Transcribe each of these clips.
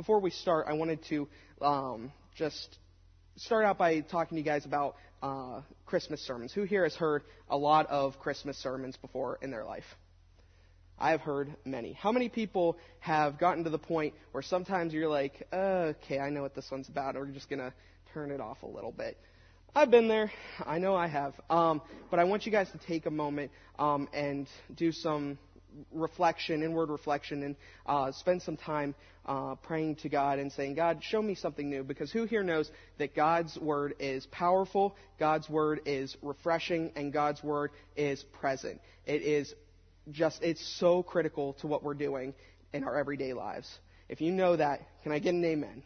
before we start, I wanted to um, just start out by talking to you guys about uh, Christmas sermons. Who here has heard a lot of Christmas sermons before in their life? I have heard many. How many people have gotten to the point where sometimes you're like, okay, I know what this one's about, and we're just going to turn it off a little bit? I've been there. I know I have. Um, but I want you guys to take a moment um, and do some reflection, inward reflection, and uh, spend some time uh, praying to God and saying, God, show me something new. Because who here knows that God's word is powerful, God's word is refreshing, and God's word is present? It is just, it's so critical to what we're doing in our everyday lives. If you know that, can I get an amen?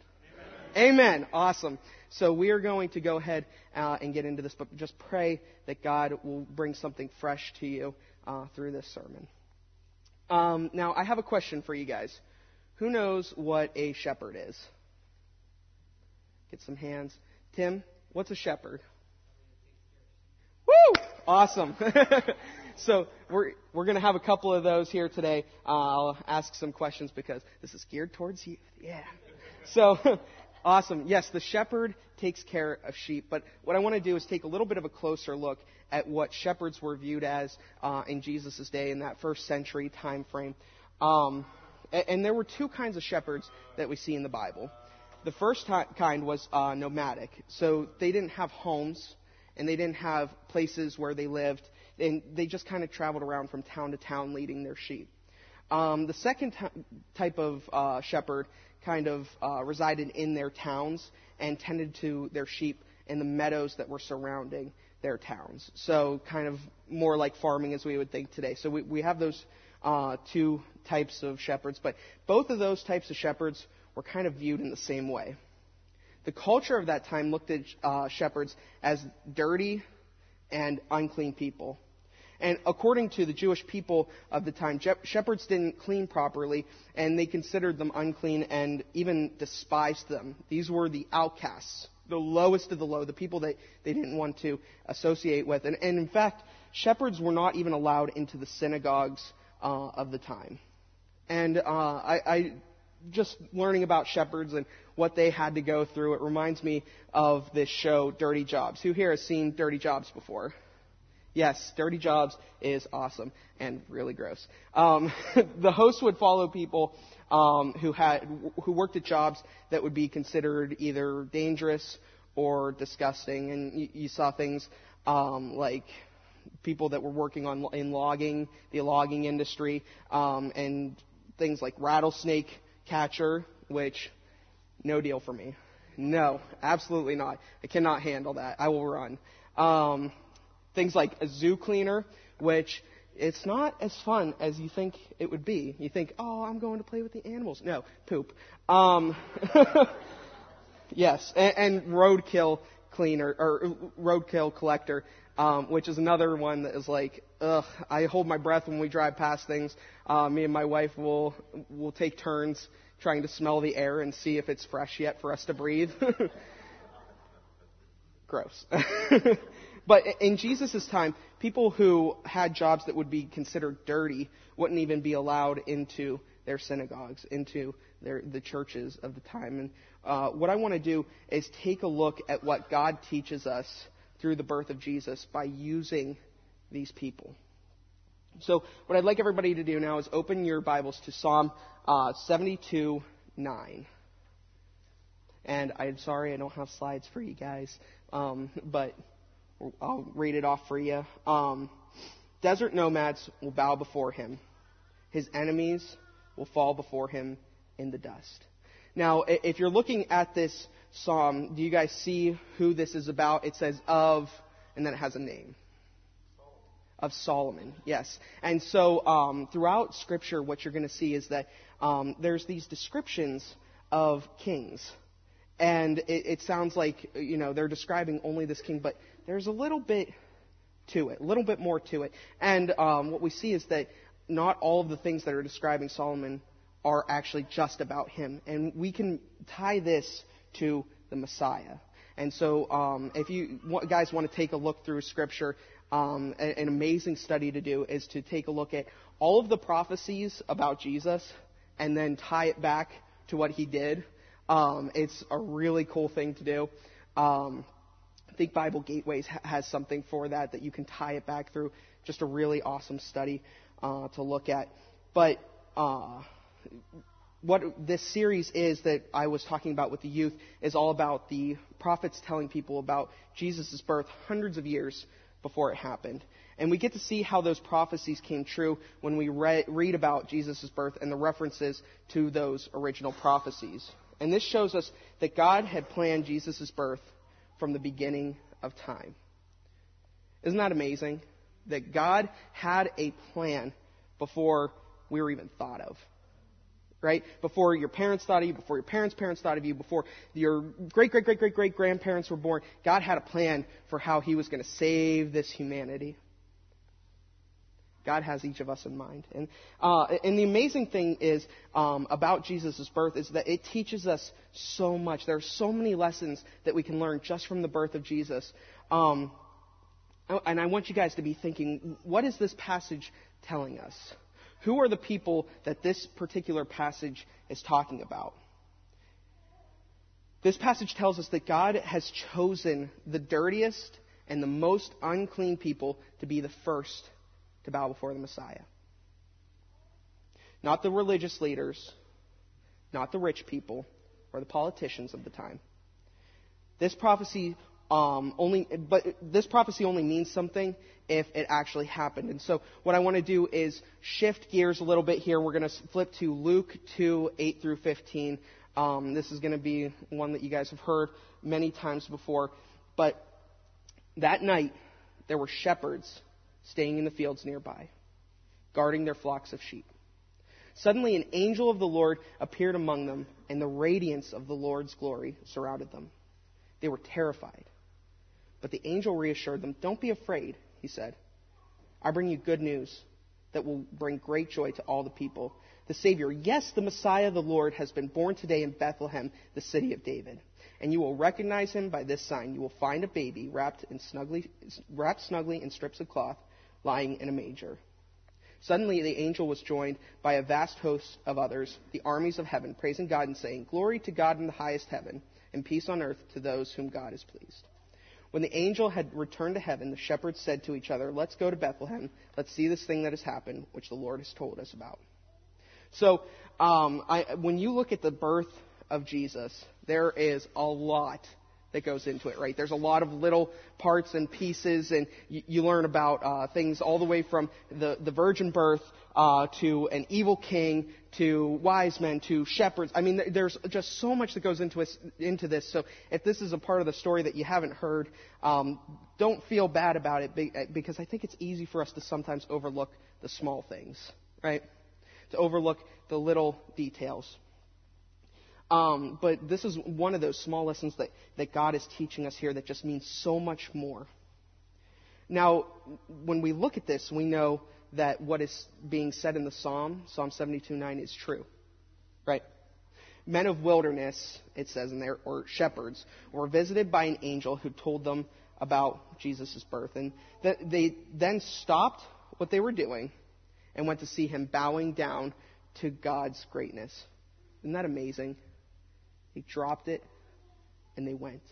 Amen. Awesome. So we are going to go ahead uh, and get into this, but just pray that God will bring something fresh to you uh, through this sermon. Um, now, I have a question for you guys. Who knows what a shepherd is? Get some hands. Tim, what's a shepherd? Woo! Awesome. so we're we're going to have a couple of those here today. Uh, I'll ask some questions because this is geared towards you. Yeah. So awesome. Yes, the shepherd takes care of sheep. But what I want to do is take a little bit of a closer look at what shepherds were viewed as uh, in Jesus' day in that first century time frame. Um, and, and, there were two kinds of shepherds that we see in the Bible. The first t- kind was uh, nomadic, so they didn't have homes and they didn't have places where they lived, and they just kind of traveled around from town to town leading their sheep. Um, the second t- type of uh, shepherd kind of uh, resided in their towns and tended to their sheep in the meadows that were surrounding their towns. So, kind of more like farming as we would think today. So, we, we have those uh, two types of shepherds, but both of those types of shepherds were kind of viewed in the same way. The culture of that time looked at uh, shepherds as dirty and unclean people. And according to the Jewish people of the time, shepherds didn't clean properly, and they considered them unclean and even despised them. These were the outcasts, the lowest of the low, the people that they didn't want to associate with. And, and in fact, shepherds were not even allowed into the synagogues uh, of the time. And uh, I, I just learning about shepherds and what they had to go through, it reminds me of this show, Dirty Jobs. Who here has seen Dirty Jobs before? Yes, Dirty Jobs is awesome and really gross. Um, the host would follow people um, who had who worked at jobs that would be considered either dangerous or disgusting, and you, you saw things um, like people that were working on in logging, the logging industry, um, and things like rattlesnake catcher, which no deal for me. No, absolutely not. I cannot handle that. I will run. Um, Things like a zoo cleaner, which it's not as fun as you think it would be. You think, oh, I'm going to play with the animals. No, poop. Um, yes, and, and, roadkill cleaner or roadkill collector, um, which is another one that is like, ugh. I hold my breath when we drive past things. Uh, me and my wife will will take turns trying to smell the air and see if it's fresh yet for us to breathe. Gross. But in Jesus' time, people who had jobs that would be considered dirty wouldn't even be allowed into their synagogues, into their, the churches of the time. And uh, what I want to do is take a look at what God teaches us through the birth of Jesus by using these people. So, what I'd like everybody to do now is open your Bibles to Psalm uh, 72 9. And I'm sorry I don't have slides for you guys, um, but I'll read it off for you. Um, Desert nomads will bow before him. His enemies will fall before him in the dust. Now, if you're looking at this psalm, do you guys see who this is about? It says of, and then it has a name. Of Solomon, yes. And so um, throughout Scripture, what you're going to see is that um, there's these descriptions of kings. And it, it sounds like, you know, they're describing only this king, but there's a little bit to it, a little bit more to it. And um, what we see is that not all of the things that are describing Solomon are actually just about him. And we can tie this to the Messiah. And so, um, if you guys want to take a look through Scripture, um, an amazing study to do is to take a look at all of the prophecies about Jesus and then tie it back to what he did. Um, it's a really cool thing to do. Um, I think Bible Gateways ha- has something for that that you can tie it back through. Just a really awesome study uh, to look at. But uh, what this series is that I was talking about with the youth is all about the prophets telling people about Jesus' birth hundreds of years before it happened. And we get to see how those prophecies came true when we re- read about Jesus' birth and the references to those original prophecies. And this shows us that God had planned Jesus' birth from the beginning of time. Isn't that amazing? That God had a plan before we were even thought of right? Before your parents thought of you, before your parents' parents thought of you, before your great, great, great, great, great grandparents were born, God had a plan for how He was going to save this humanity. God has each of us in mind. And, uh, and the amazing thing is um, about Jesus' birth is that it teaches us so much. There are so many lessons that we can learn just from the birth of Jesus. Um, and I want you guys to be thinking, what is this passage telling us? Who are the people that this particular passage is talking about? This passage tells us that God has chosen the dirtiest and the most unclean people to be the first to bow before the Messiah. Not the religious leaders, not the rich people, or the politicians of the time. This prophecy um, only, but this prophecy only means something if it actually happened. And so, what I want to do is shift gears a little bit here. We're going to flip to Luke 2 8 through 15. Um, this is going to be one that you guys have heard many times before. But that night, there were shepherds staying in the fields nearby, guarding their flocks of sheep. Suddenly, an angel of the Lord appeared among them, and the radiance of the Lord's glory surrounded them. They were terrified. But the angel reassured them, Don't be afraid, he said. I bring you good news that will bring great joy to all the people. The Savior, yes, the Messiah, the Lord, has been born today in Bethlehem, the city of David. And you will recognize him by this sign. You will find a baby wrapped, in snugly, wrapped snugly in strips of cloth, lying in a manger. Suddenly the angel was joined by a vast host of others, the armies of heaven, praising God and saying, Glory to God in the highest heaven, and peace on earth to those whom God is pleased. When the angel had returned to heaven, the shepherds said to each other, Let's go to Bethlehem. Let's see this thing that has happened, which the Lord has told us about. So, um, I, when you look at the birth of Jesus, there is a lot that goes into it, right? There's a lot of little parts and pieces, and you, you learn about uh, things all the way from the, the virgin birth uh, to an evil king to wise men to shepherds. I mean, there's just so much that goes into, us, into this. So if this is a part of the story that you haven't heard, um, don't feel bad about it because I think it's easy for us to sometimes overlook the small things, right? To overlook the little details. Um, but this is one of those small lessons that, that God is teaching us here that just means so much more. Now, when we look at this, we know that what is being said in the Psalm, Psalm 72:9, is true. Right? Men of wilderness, it says in there, or shepherds, were visited by an angel who told them about Jesus' birth. And they then stopped what they were doing and went to see him bowing down to God's greatness. Isn't that amazing? They dropped it and they went.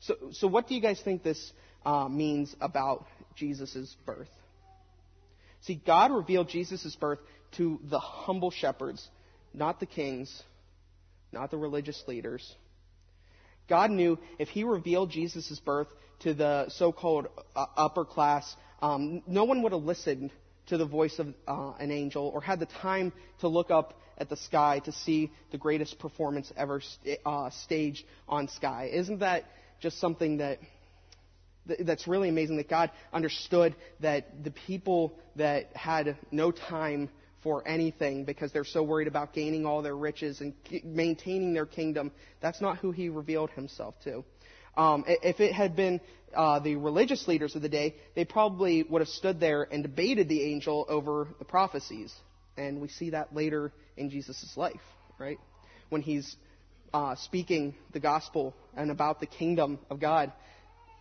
So, so what do you guys think this uh, means about Jesus' birth? See, God revealed Jesus' birth to the humble shepherds, not the kings, not the religious leaders. God knew if he revealed Jesus' birth to the so called uh, upper class, um, no one would have listened to the voice of uh, an angel or had the time to look up at the sky to see the greatest performance ever st- uh, staged on sky. Isn't that just something that that's really amazing that God understood that the people that had no time for anything because they're so worried about gaining all their riches and maintaining their kingdom, that's not who he revealed himself to. Um, if it had been uh, the religious leaders of the day, they probably would have stood there and debated the angel over the prophecies. And we see that later in Jesus' life, right? When he's uh, speaking the gospel and about the kingdom of God,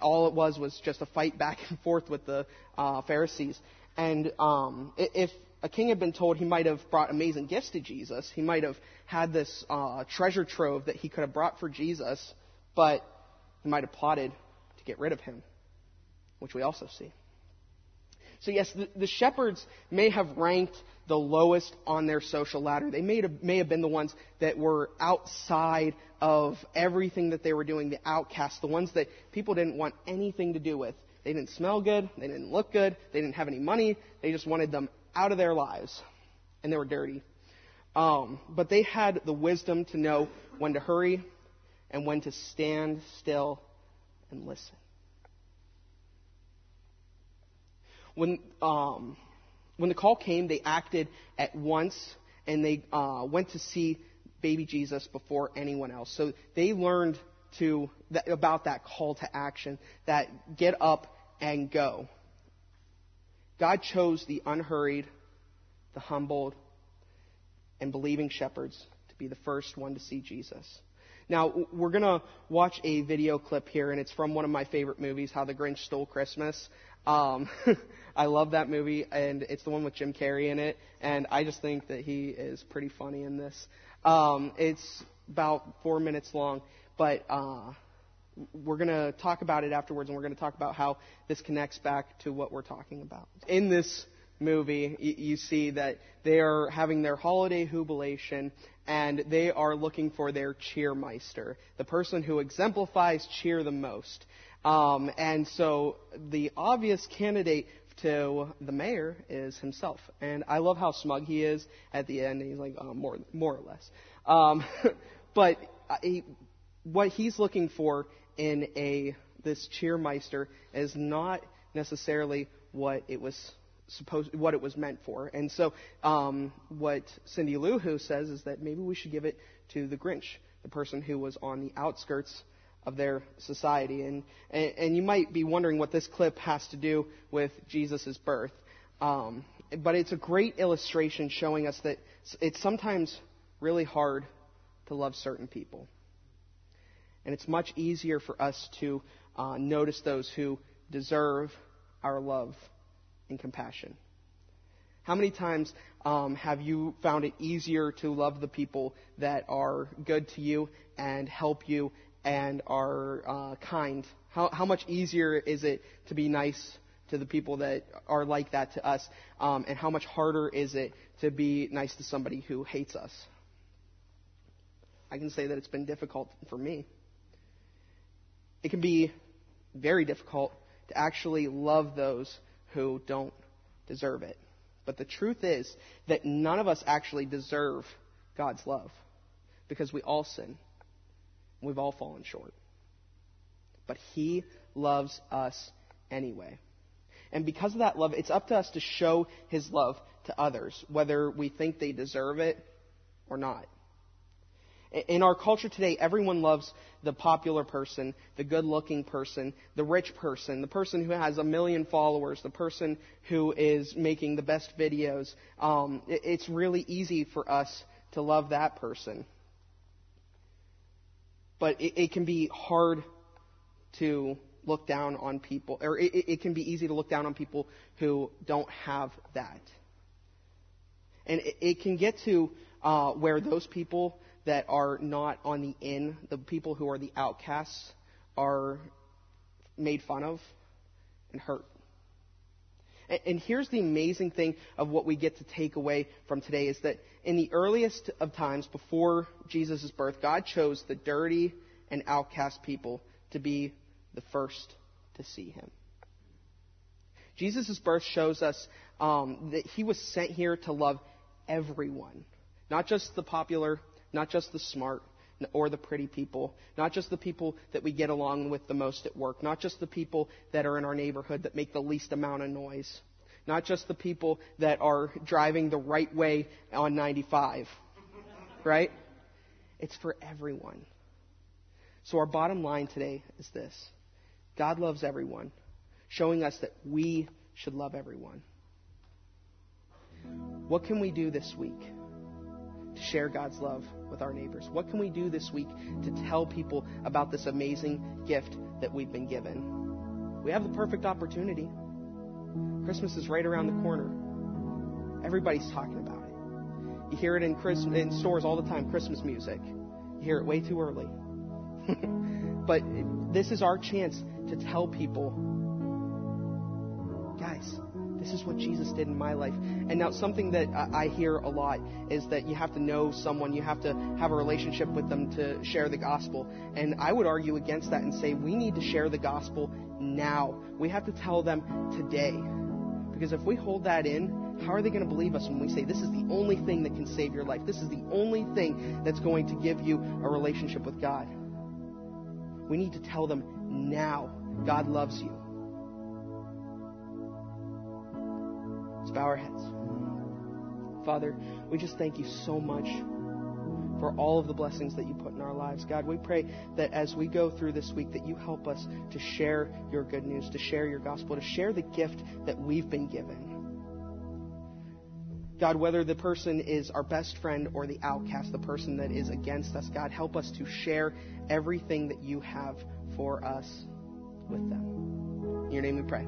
all it was was just a fight back and forth with the uh, Pharisees. And um, if a king had been told he might have brought amazing gifts to Jesus, he might have had this uh, treasure trove that he could have brought for Jesus, but he might have plotted get rid of him, which we also see. So, yes, the, the shepherds may have ranked the lowest on their social ladder. They may have, may have been the ones that were outside of everything that they were doing, the outcasts, the ones that people didn't want anything to do with. They didn't smell good, they didn't look good, they didn't have any money, they just wanted them out of their lives. And they were dirty. Um, but they had the wisdom to know when to hurry and when to stand still and listen. When, um, when the call came, they acted at once and they uh, went to see baby Jesus before anyone else. So they learned to about that call to action, that get up and go. God chose the unhurried, the humbled, and believing shepherds to be the first one to see Jesus. Now, we're going to watch a video clip here, and it's from one of my favorite movies, How the Grinch Stole Christmas. Um, I love that movie, and it's the one with Jim Carrey in it, and I just think that he is pretty funny in this. Um, it's about four minutes long, but uh, we're going to talk about it afterwards, and we're going to talk about how this connects back to what we're talking about. In this movie, you, see that they are having their holiday jubilation, and they are looking for their cheermeister, the person who exemplifies cheer the most. Um, and so the obvious candidate to the mayor is himself. And I love how smug he is at the end. He's like, oh, more, more or less. Um, but he, what he's looking for in a this cheermeister is not necessarily what it was supposed, what it was meant for. And so, um, what Cindy Lou Who says is that maybe we should give it to the Grinch, the person who was on the outskirts of their society. And, and, and you might be wondering what this clip has to do with Jesus' birth. Um, but it's a great illustration showing us that it's sometimes really hard to love certain people. And it's much easier for us to uh, notice those who deserve our love and compassion. How many times um, have you found it easier to love the people that are good to you and help you and are uh, kind? How, how much easier is it to be nice to the people that are like that to us? Um, and how much harder is it to be nice to somebody who hates us? I can say that it's been difficult for me it can be very difficult to actually love those who don't deserve it. But the truth is that none of us actually deserve God's love because we all sin. We've all fallen short. But He loves us anyway. And because of that love, it's up to us to show His love to others, whether we think they deserve it or not. In our culture today, everyone loves the popular person, the good looking person, the rich person, the person who has a million followers, the person who is making the best videos. Um, it's really easy for us to love that person. But it, it can be hard to look down on people, or it, it, can be easy to look down on people who don't have that. And it, it can get to uh, where those people that are not on the in, the people who are the outcasts, are made fun of and hurt. And here's the amazing thing of what we get to take away from today is that in the earliest of times, before Jesus' birth, God chose the dirty and outcast people to be the first to see him. Jesus' birth shows us um, that he was sent here to love everyone, not just the popular, not just the smart or the pretty people, not just the people that we get along with the most at work, not just the people that are in our neighborhood that make the least amount of noise, not just the people that are driving the right way on 95, right? It's for everyone. So our bottom line today is this God loves everyone, showing us that we should love everyone. What can we do this week? To share God's love with our neighbors? What can we do this week to tell people about this amazing gift that we've been given? We have the perfect opportunity. Christmas is right around the corner. everybody's talking about it. You hear it in, Chris, in stores all the time, Christmas music. You hear it way too early. but this is our chance to tell people, guys, this is what Jesus did in my life. And now, something that I hear a lot is that you have to know someone, you have to have a relationship with them to share the gospel. And I would argue against that and say we need to share the gospel now. We have to tell them today. Because if we hold that in, how are they going to believe us when we say this is the only thing that can save your life? This is the only thing that's going to give you a relationship with God. We need to tell them now God loves you. Let's bow our heads. Father, we just thank you so much for all of the blessings that you put in our lives. God, we pray that as we go through this week that you help us to share your good news, to share your gospel, to share the gift that we've been given. God, whether the person is our best friend or the outcast, the person that is against us, God, help us to share everything that you have for us with them. In your name we pray.